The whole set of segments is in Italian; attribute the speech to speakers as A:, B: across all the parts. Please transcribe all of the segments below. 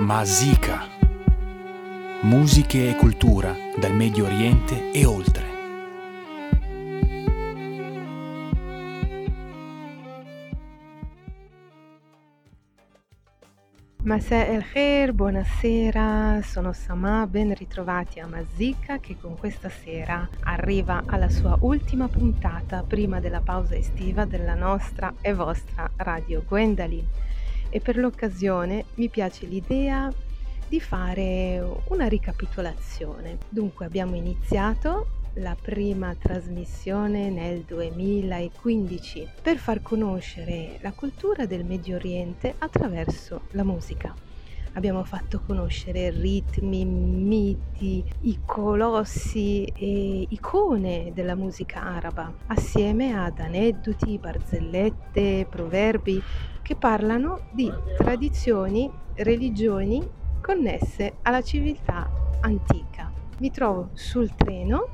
A: Mazika. Musiche e cultura dal Medio Oriente e oltre.
B: Masè el Khair, buonasera, sono Sama, ben ritrovati a Mazika che con questa sera arriva alla sua ultima puntata prima della pausa estiva della nostra e vostra Radio Gwendalin e per l'occasione mi piace l'idea di fare una ricapitolazione. Dunque abbiamo iniziato la prima trasmissione nel 2015 per far conoscere la cultura del Medio Oriente attraverso la musica. Abbiamo fatto conoscere ritmi, miti, i colossi e icone della musica araba, assieme ad aneddoti, barzellette, proverbi che parlano di tradizioni, religioni connesse alla civiltà antica. Mi trovo sul treno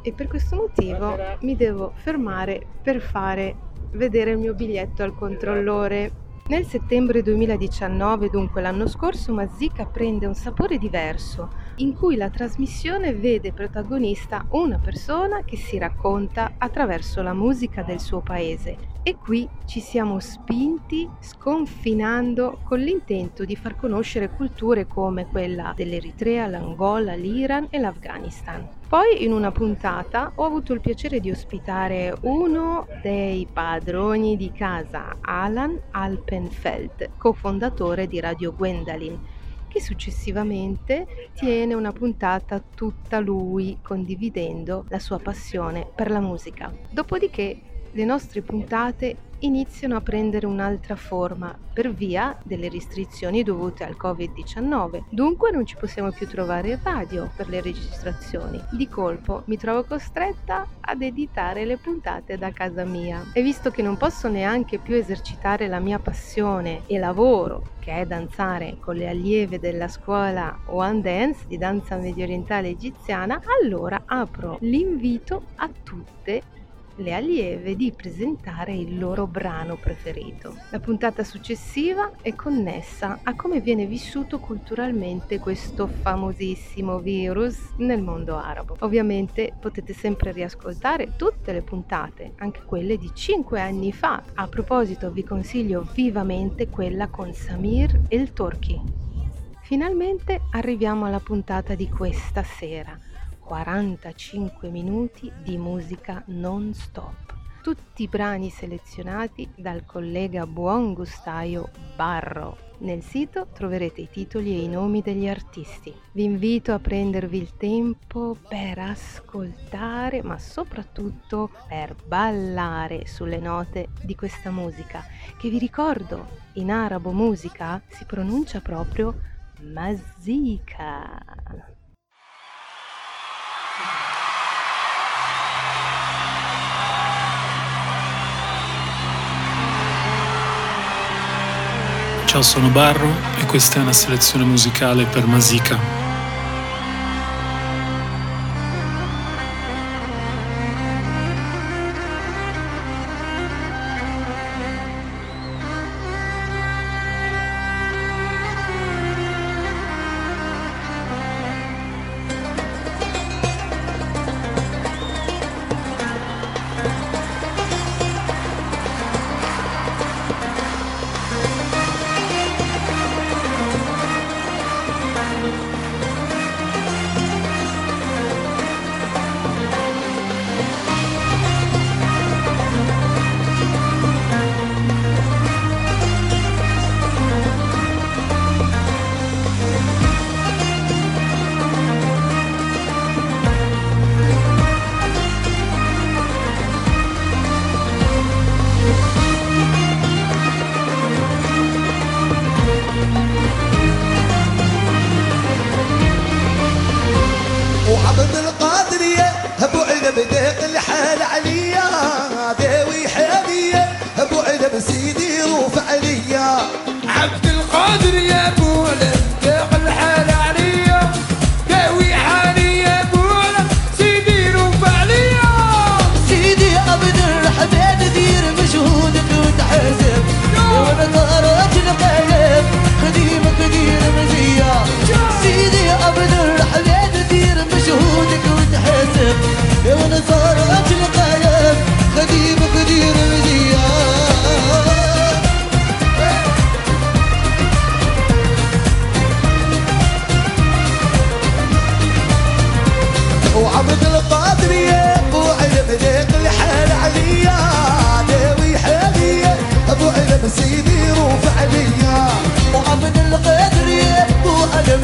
B: e per questo motivo mi devo fermare per fare vedere il mio biglietto al controllore nel settembre 2019, dunque l'anno scorso, Mazika prende un sapore diverso, in cui la trasmissione vede protagonista una persona che si racconta attraverso la musica del suo paese. E qui ci siamo spinti sconfinando con l'intento di far conoscere culture come quella dell'Eritrea, l'Angola, l'Iran e l'Afghanistan. Poi in una puntata ho avuto il piacere di ospitare uno dei padroni di casa, Alan Alpenfeld, cofondatore di Radio Gwendalin, che successivamente tiene una puntata tutta lui, condividendo la sua passione per la musica. Dopodiché le nostre puntate iniziano a prendere un'altra forma per via delle restrizioni dovute al Covid-19. Dunque non ci possiamo più trovare in radio per le registrazioni. Di colpo mi trovo costretta ad editare le puntate da casa mia. E visto che non posso neanche più esercitare la mia passione e lavoro, che è danzare con le allieve della scuola One Dance di danza medio orientale egiziana, allora apro l'invito a tutte le allieve di presentare il loro brano preferito. La puntata successiva è connessa a come viene vissuto culturalmente questo famosissimo virus nel mondo arabo. Ovviamente potete sempre riascoltare tutte le puntate, anche quelle di 5 anni fa. A proposito vi consiglio vivamente quella con Samir e il Torchi. Finalmente arriviamo alla puntata di questa sera 45 minuti di musica non stop. Tutti i brani selezionati dal collega buon gustaio Barro. Nel sito troverete i titoli e i nomi degli artisti. Vi invito a prendervi il tempo per ascoltare, ma soprattutto per ballare sulle note di questa musica, che vi ricordo in arabo musica si pronuncia proprio mazika.
C: Ciao, sono Barro e questa è una selezione musicale per Masika.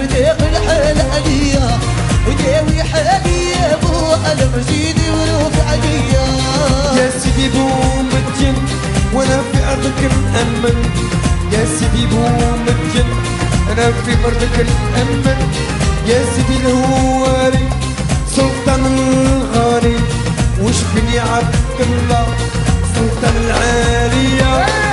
D: وديق عليا وداوي حالي أبو المرشيدي عليا.
E: يا سيدي بوم الجن وأنا في أرضك مأمن يا سيدي بوم الجن أنا في أرضك مأمن يا سيدي الهواري سلطان الغالي. وش بني عبد الله سلطان العالية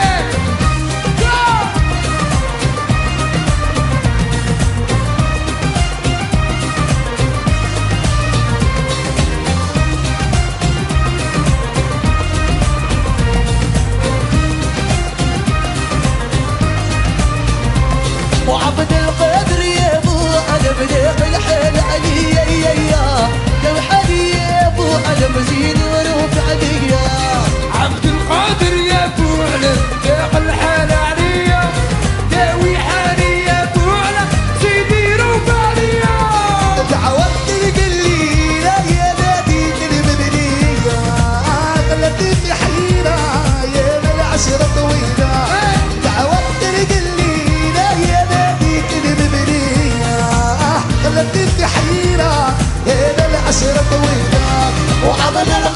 D: يا تمزيد وروف عليا
E: عبد القادر يا
D: ابو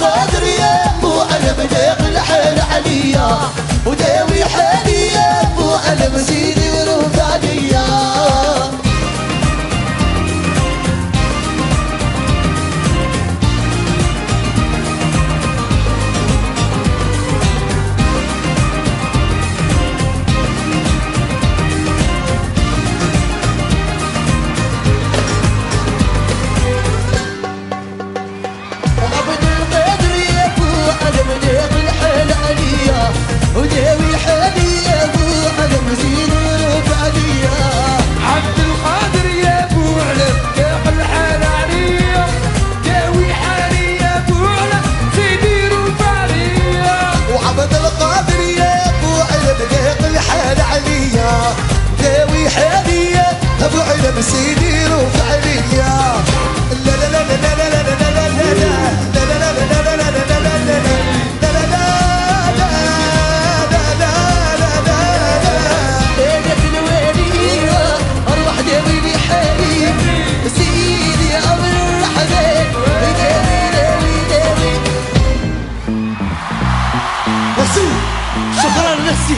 D: قدرية أنا بليغ الحيل عليا. وداوي لبس يديروا فعليا لا لا لا لا لا لا لا شكرا لنفسي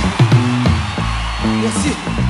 D: ياسين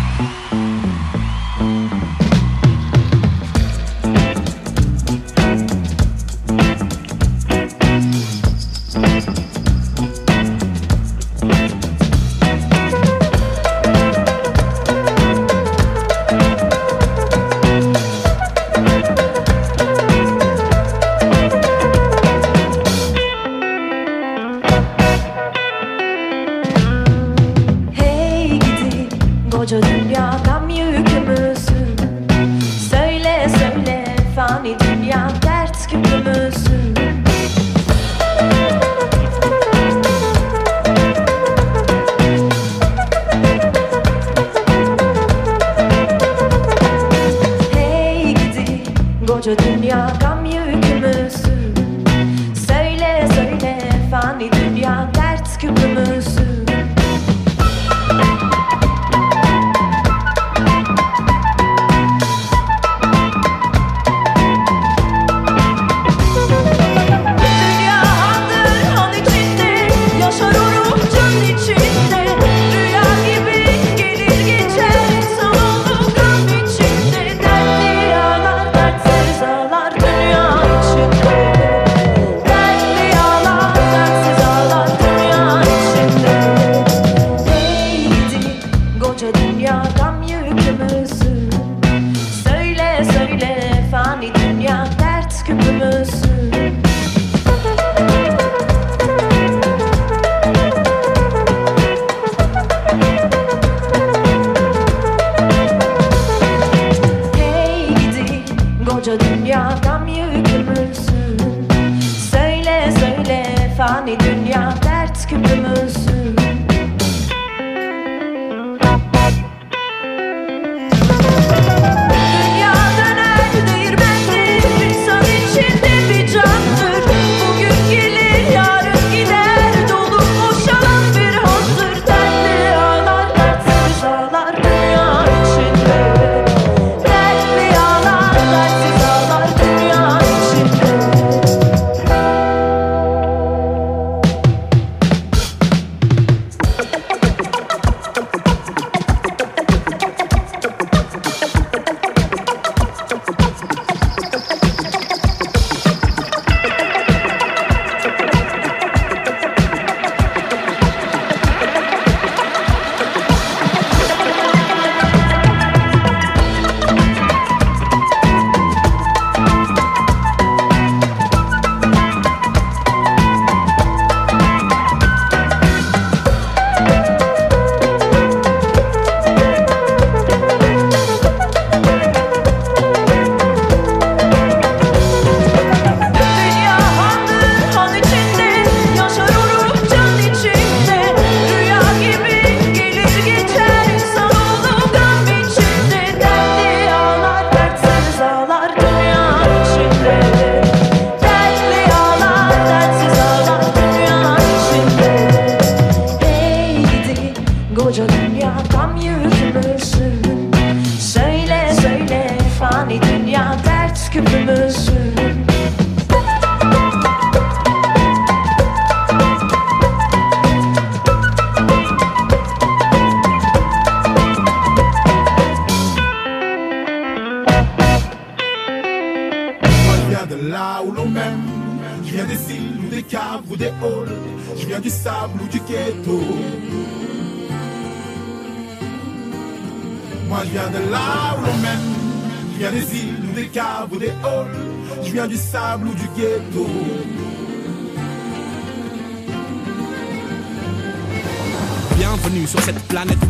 F: diabo de
G: gueto.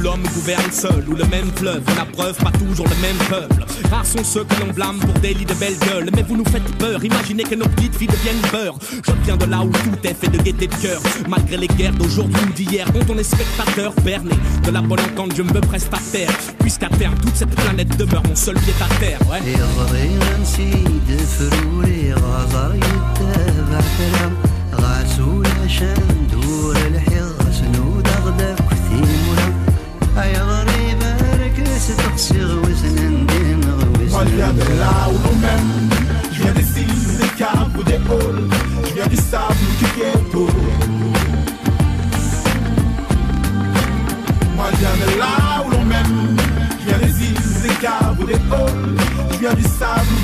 G: l'homme gouverne seul, où le même fleuve la preuve pas toujours le même peuple. Rares sont ceux que l'on blâme pour des lits de belles gueules, mais vous nous faites peur, imaginez que nos petites filles deviennent beurre. Je viens de là où tout est fait de gaieté de cœur, malgré les guerres d'aujourd'hui ou d'hier, dont on est spectateur berné. De la bonne entente, je me preste à terre, puisqu'à terme, toute cette planète demeure mon seul pied à terre. Ouais.
H: يغري نسيد فروري غزر يتبع كلام غاسول عشان دور الحرس
F: Moi je viens de là où l'on m'aime. Je viens des îles, des caves ou des halls. Je viens du sable ou du ghetto. Moi je viens de là où l'on m'aime. Je viens des îles, des caves ou des halls. Je viens du sable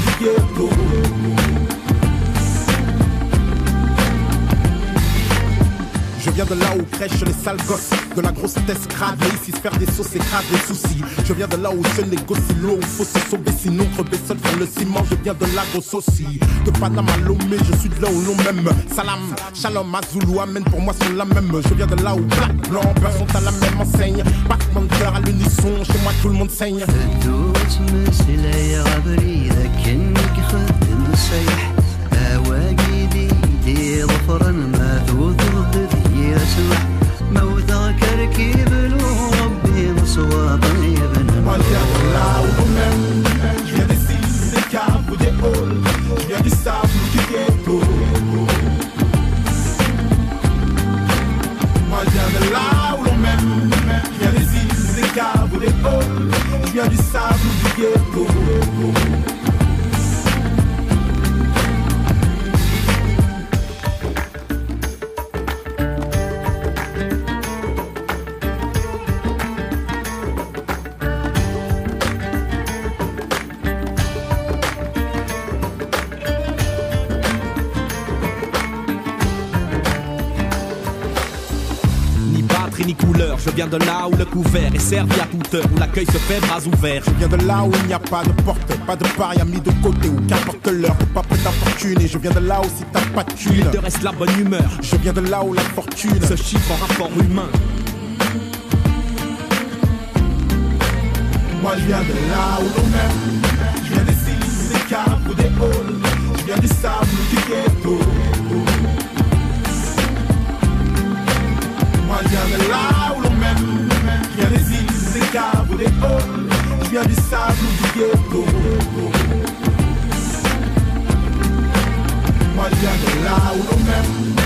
F: viens de là où crèchent les sales gosses De la grosse tête crade Mais ici se faire des sauces écrase les soucis Je viens de là où se négocie l'eau Où faut se sauver sinon crever seul sur le ciment Je viens de Lagos aussi De Panama à Lomé Je suis de là où l'on m'aime Salam, Shalom, Azulu, Amen Pour moi sont la même Je viens de là où black, blanc, beurre sont à la même enseigne Battement de cœur à l'unisson Chez moi tout le monde saigne
H: الدوس مسلا غبري لكنك خدم السيح أواجدي دي ظفرا ما توثق ذي موتى موثق ركيب وربي مصوى طيب
F: Je viens du sable du ghetto. Viens de là où
G: le couvert est servi à toute heure, où l'accueil se fait bras ouverts.
F: Je viens de là où il n'y a pas de porte, pas de paria mis de côté, où qu'importe l'heure, pas prêt ta fortune. Et je viens de là où si t'as pas de thune,
G: Il te reste la bonne humeur,
F: je viens de là où la fortune
G: ce chiffre en rapport humain.
F: Moi je viens de là où l'on m'aime Je viens des îles, des caves ou des halls Je viens du sable ou du ghetto Moi je viens de là où escravo de
I: ouro, me abissado do gueto. Mariano Lauro mesmo.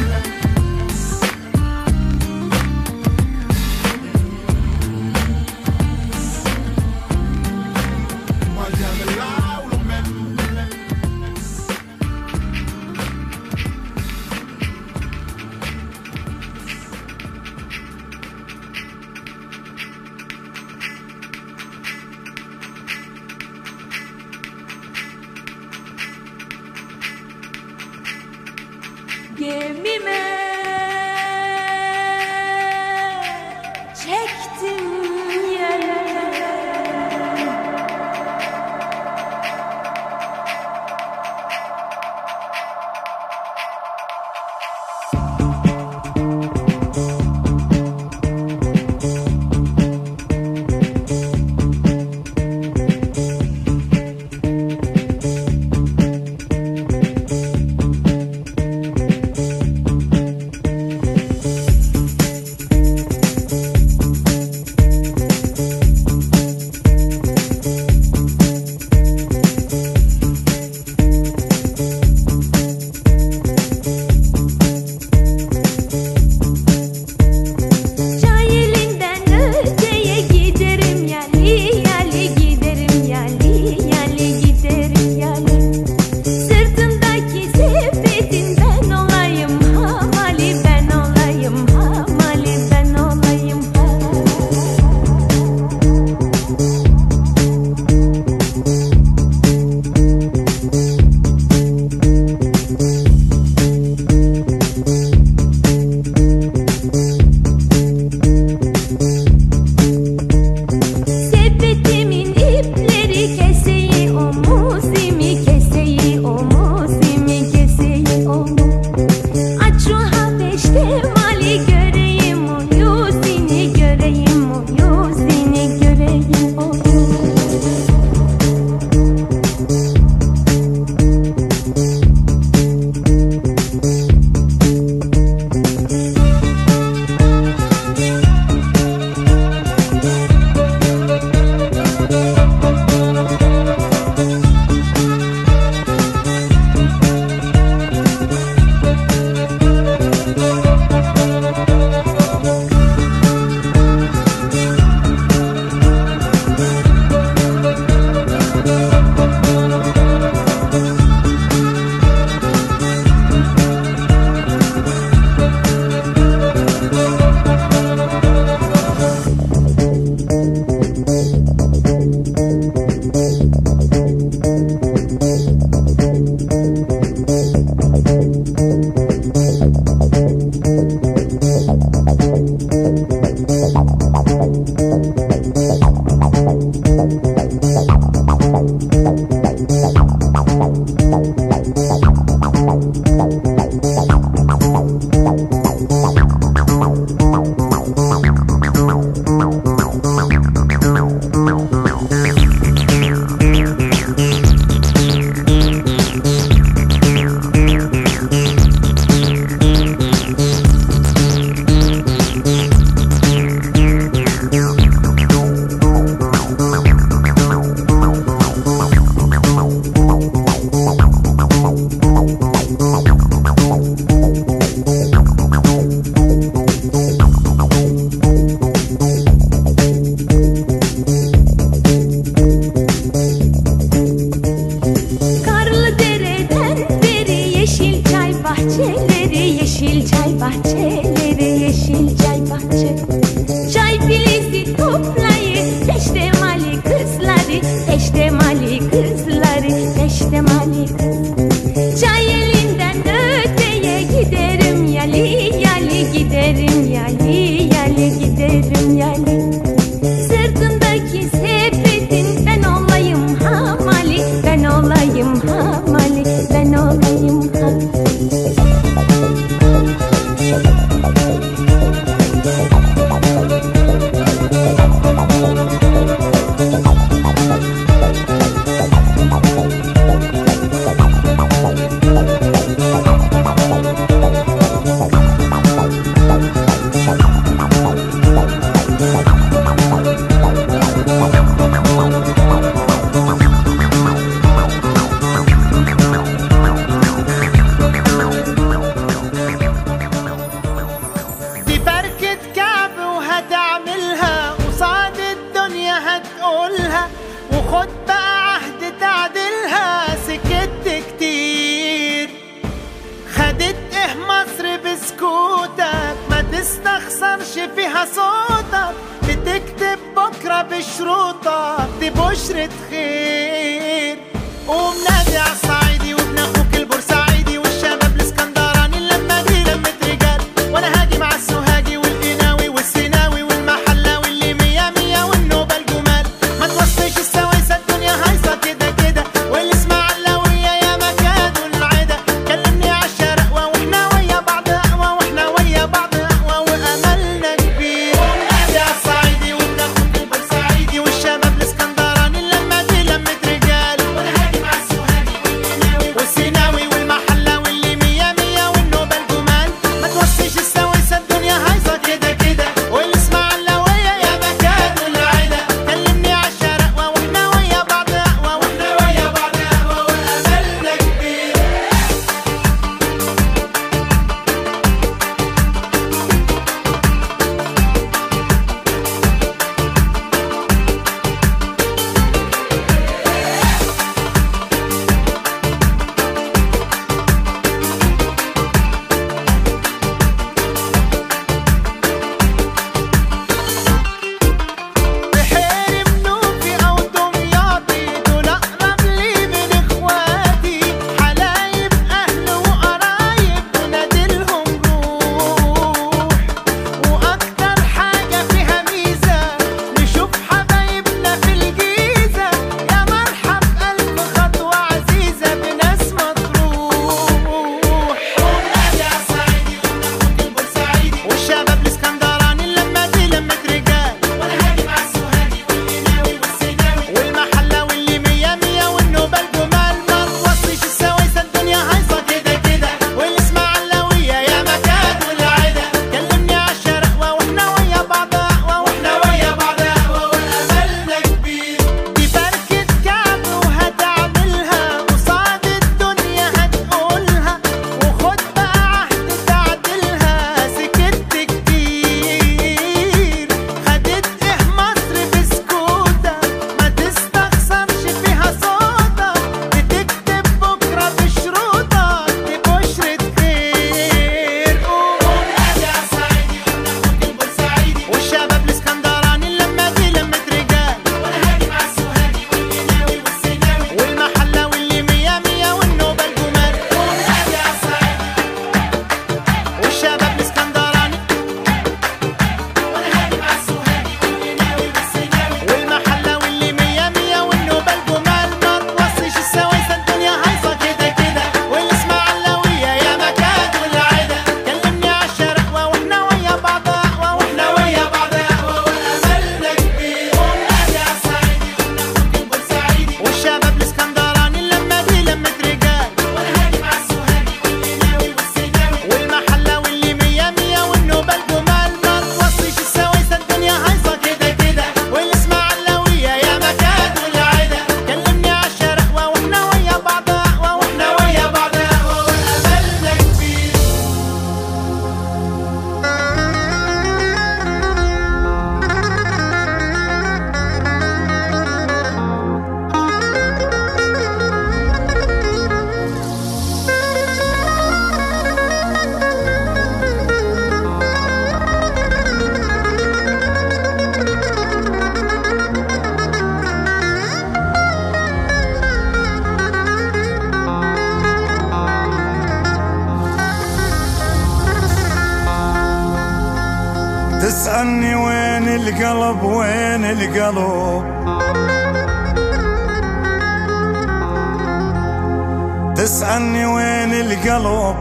J: تسألني وين القلب؟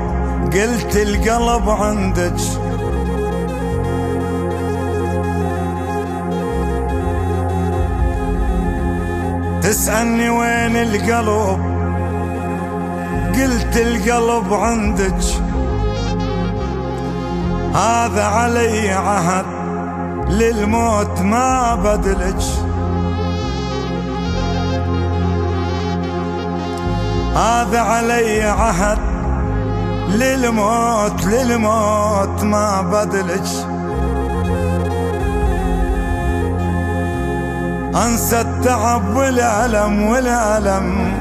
J: قلت القلب عندك. تسألني وين القلب؟ قلت القلب عندك. هذا علي عهد للموت ما بدلج هذا علي عهد. للموت للموت ما بدلج أنسى التعب والألم والألم.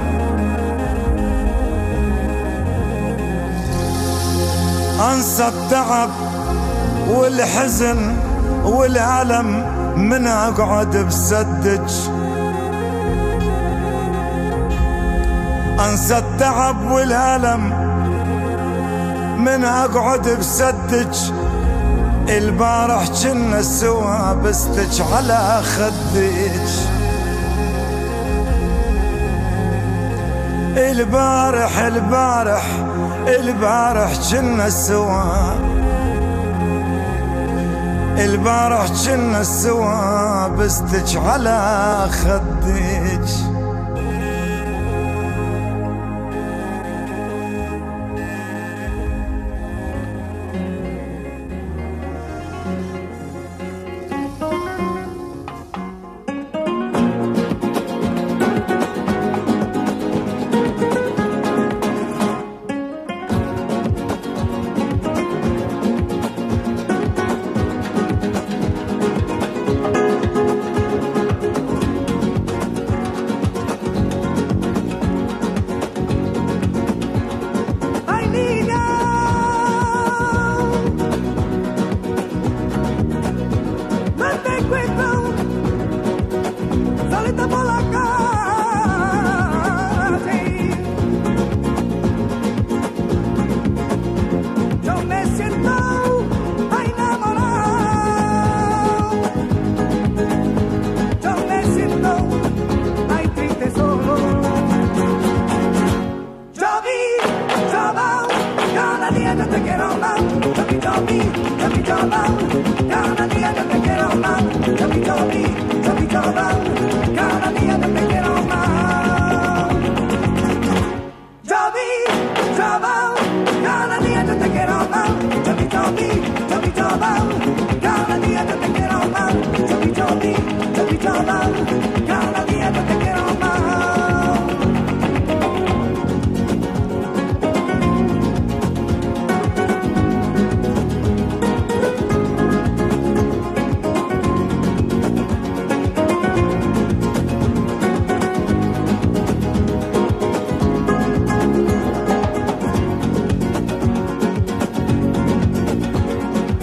J: أنسى التعب والحزن والألم من أقعد بسدج. أنسى التعب والألم. من أقعد بسدج البارح كنا سوا بستج على خدج البارح البارح البارح كنا سوا. البارح كنا سوا بستج على خدج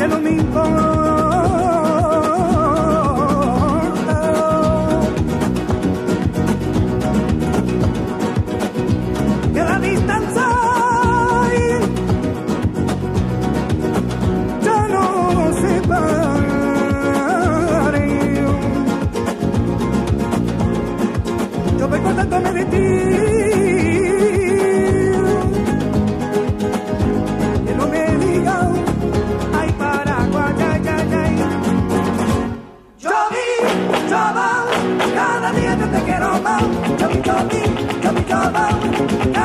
K: che non mi importa. coming, coming, coming.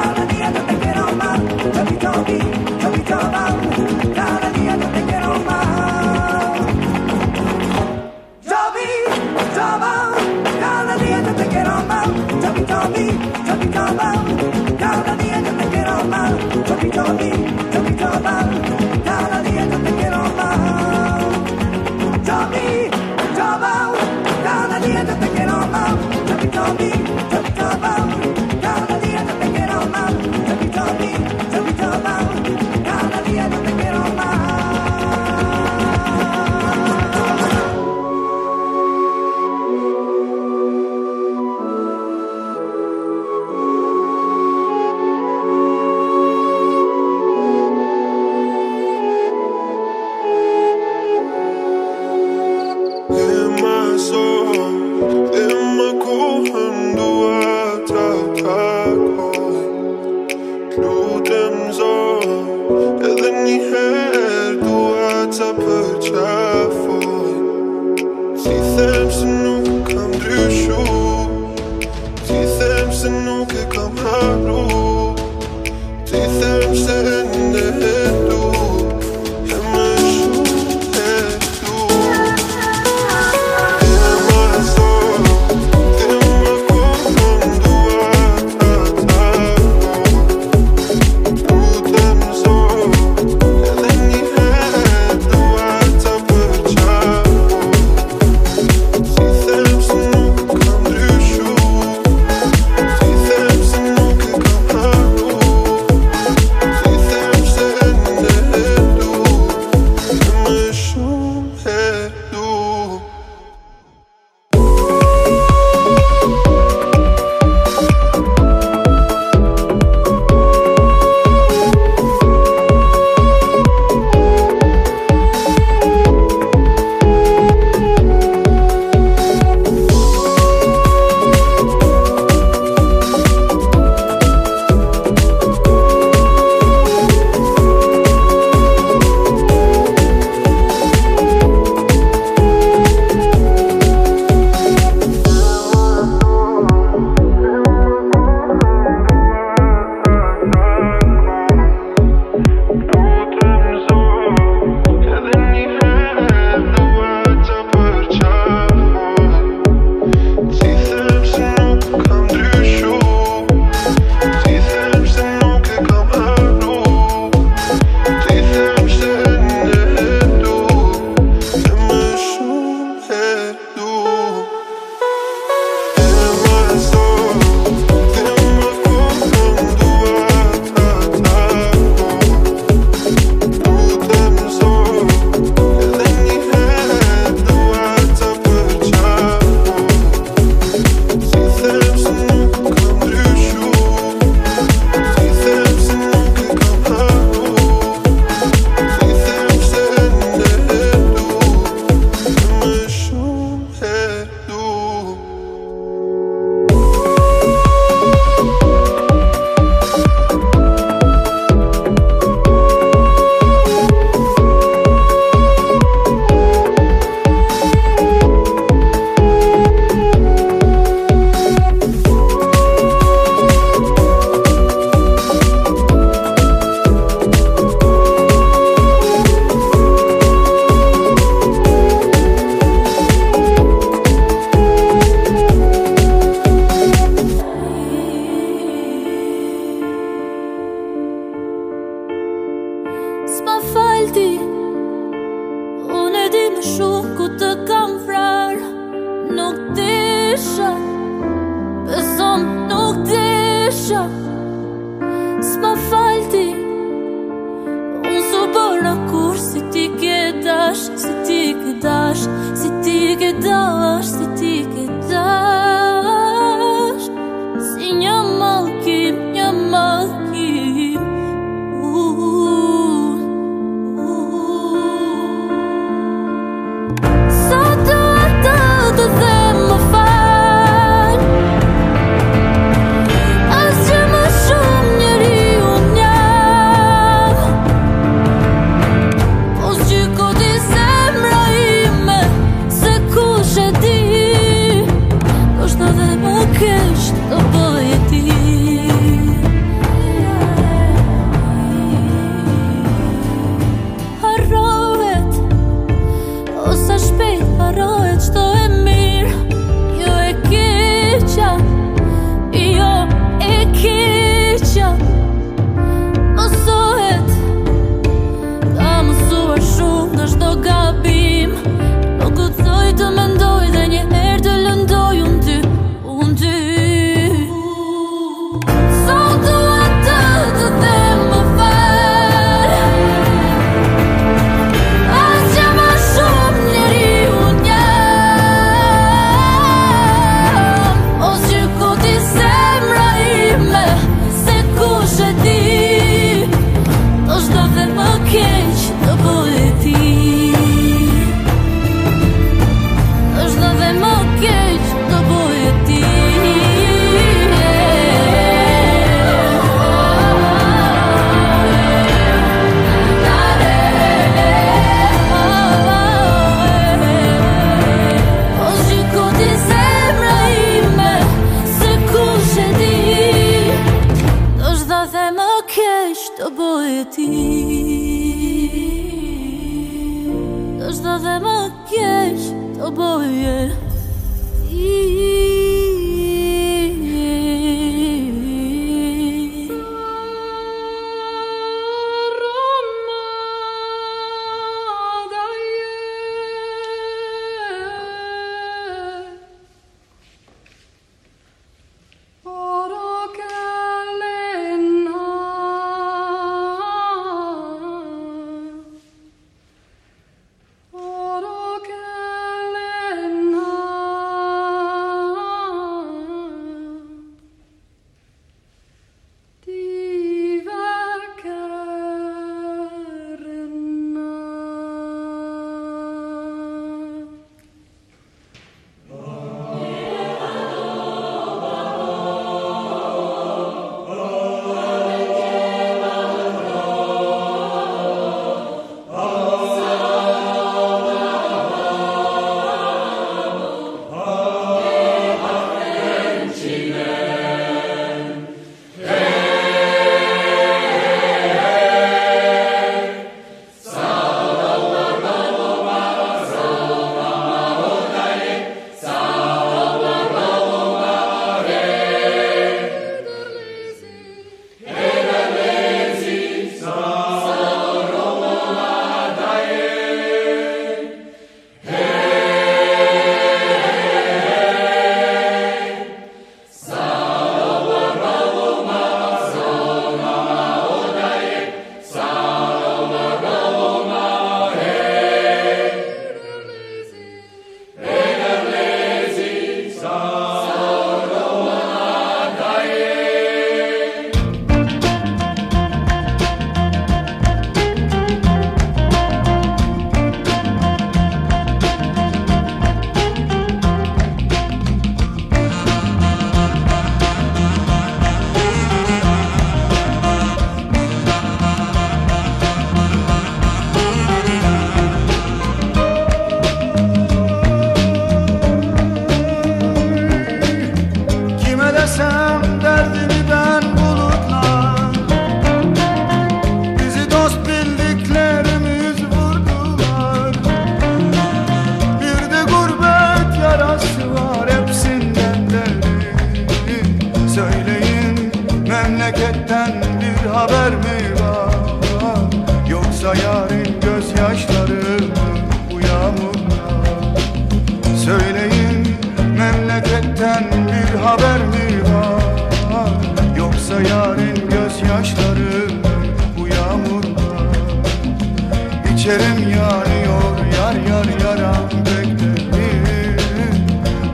K: İçerim yanıyor yar yar yaram beklerim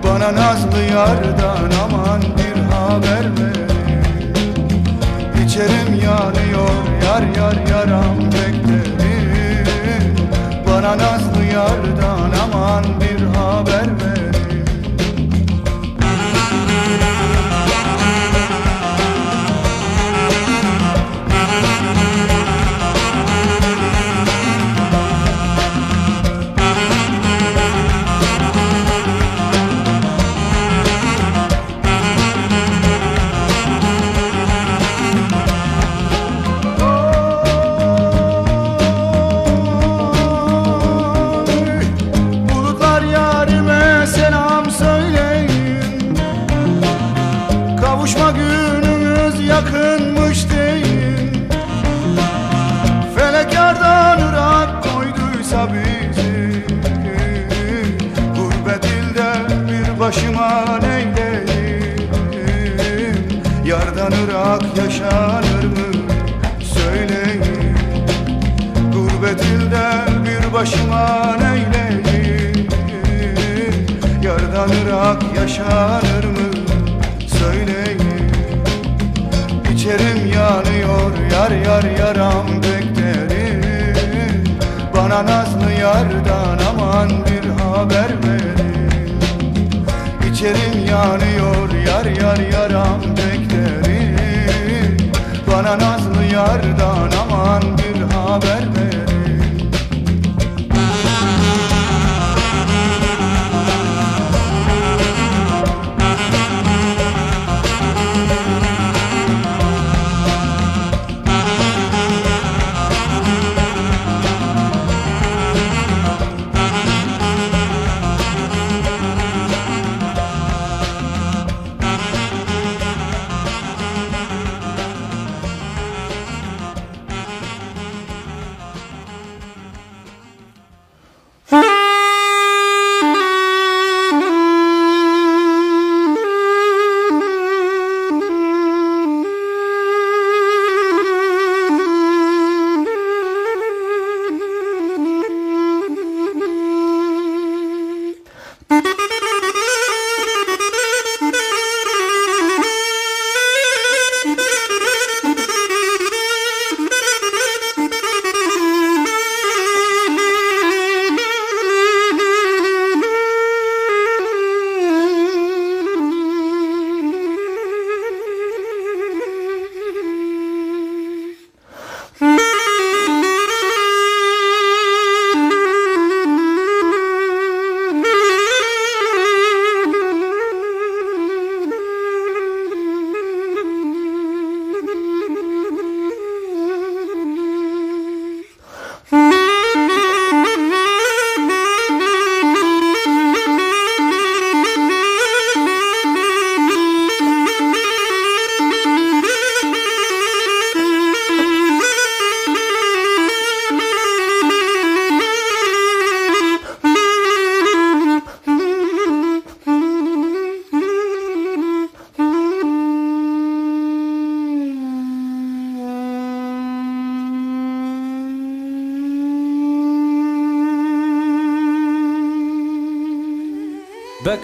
K: Bana nazlı yardan aman bir haber verin İçerim yanıyor yar yar yaram beklerim Bana nazlı yaşanır mı? Söyleyin. İçerim yanıyor yar yar yaram beklerim Bana nazlı yardan aman bir haber verin. İçerim yanıyor yar yar yaram beklerim Bana nazlı yardan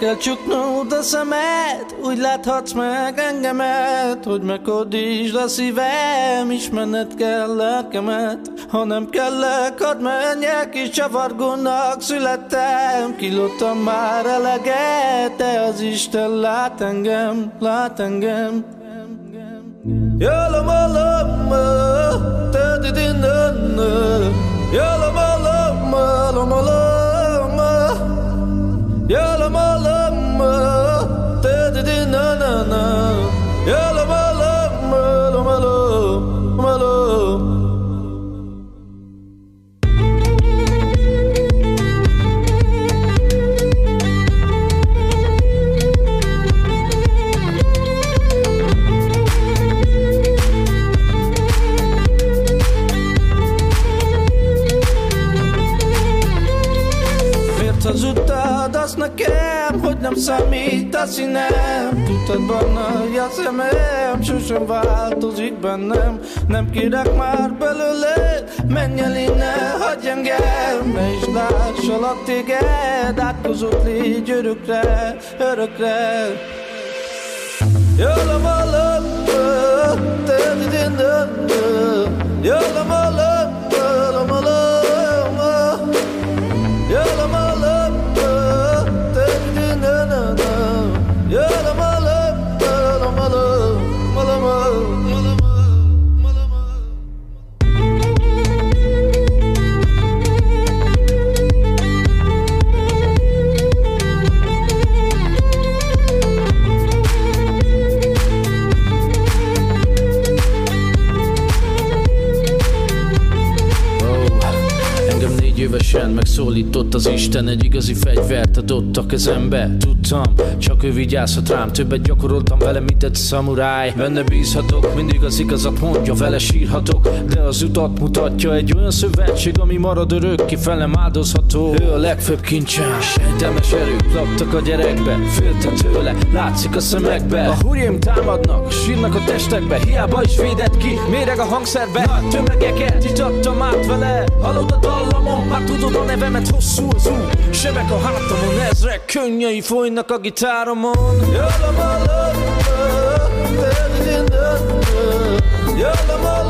L: kell csuknod a szemed, úgy láthatsz meg engemet, hogy megkodítsd a szívem, ismerned kell lelkemet. Ha nem kellek, hadd menjek, és csavargónak születtem. Kilottam már eleget, de az Isten lát engem, lát engem. Yalla malama, tadidinana. Yalla malama, lama lama. sana nem számít a színem. Tudtad benne, hogy a szemem sosem változik bennem. Nem kérek már belőle, menj el innen, hagyj engem. Ne is lássalak téged, átkozott légy örökre, örökre. Yalla malama, tadidinana. Yalla malama, megszólított az Isten Egy igazi fegyvert adott a kezembe. Tudtam, csak ő vigyázhat rám Többet gyakoroltam vele, mint egy szamuráj. Benne bízhatok, mindig az igazat mondja Vele sírhatok, de az utat mutatja Egy olyan szövetség, ami marad örökké Felem áldozható, ő a legfőbb kincsem Sejtelmes erők laktak a gyerekbe Féltek tőle, látszik a szemekbe. A hurjém támadnak, sírnak a testekbe Hiába is védett ki, méreg a hangszerbe. Nagy tömegeket itattam át vele Hallod a dallamon, már tudod a szemet hosszú az út Sebek a hátamon, ezrek könnyei folynak a gitáromon.
E: Jöllem a love, love, love,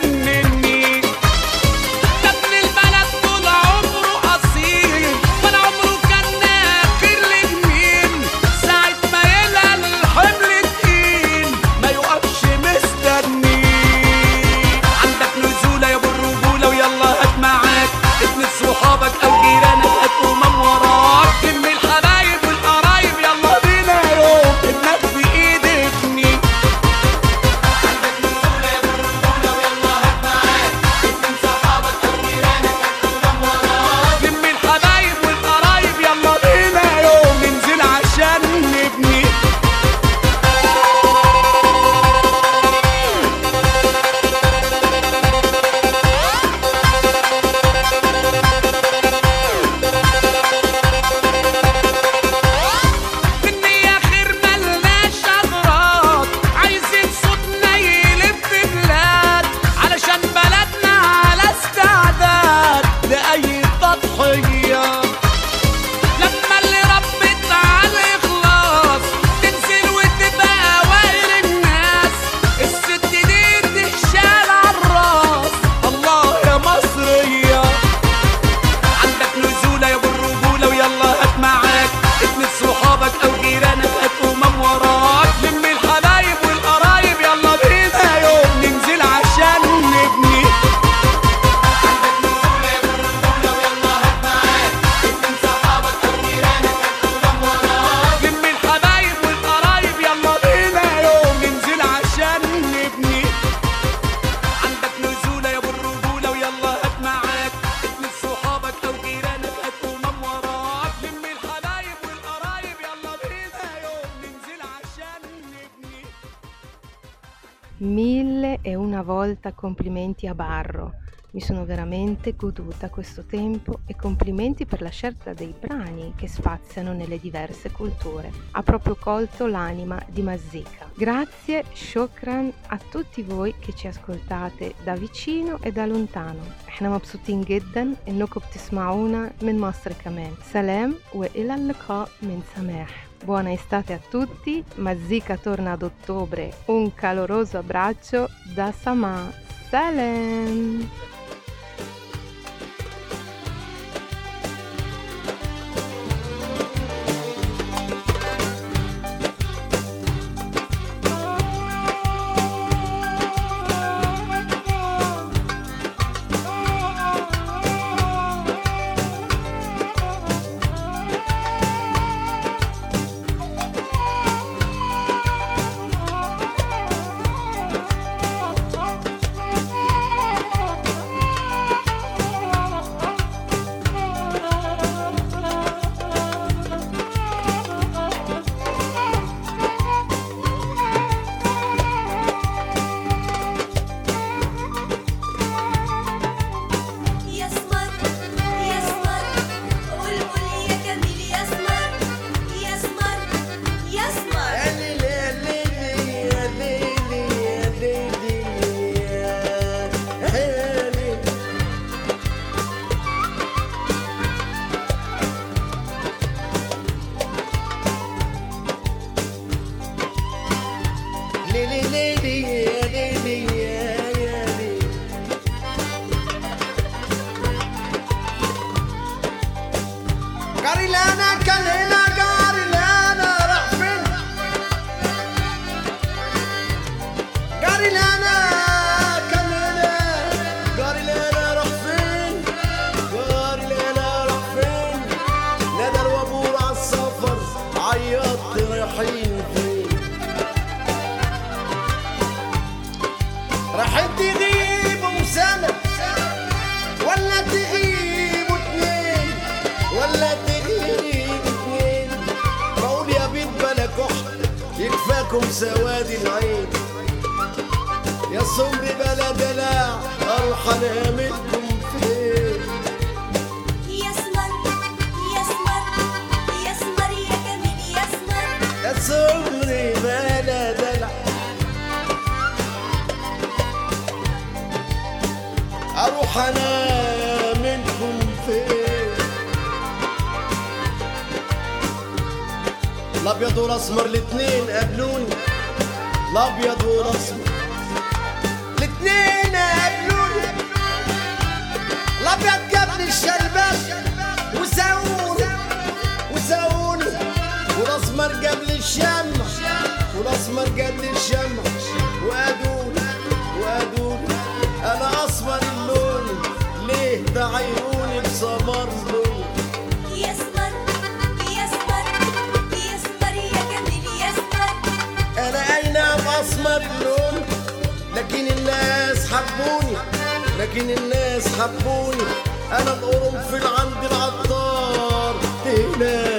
E: goodness.
M: volta complimenti a Barro. Mi sono veramente goduta questo tempo e complimenti per la scelta dei brani che spaziano nelle diverse culture. Ha proprio colto l'anima di Mazzica. Grazie, shukran a tutti voi che ci ascoltate da vicino e da lontano. احنا مبسوطين جدا انكم بتسمعونا من مصر كمان. سلام والى اللقاء من سماح. Buona estate a tutti, Mazzica torna ad ottobre. Un caloroso abbraccio da Sama. Salem!
N: الشمع وادوني أنا اسمر اللون ليه تعيروني بسمر
O: يا جميل
N: أنا اي نعم اسمر اللون لكن الناس حبوني لكن الناس حبوني. أنا القرنفل عند العطار هنا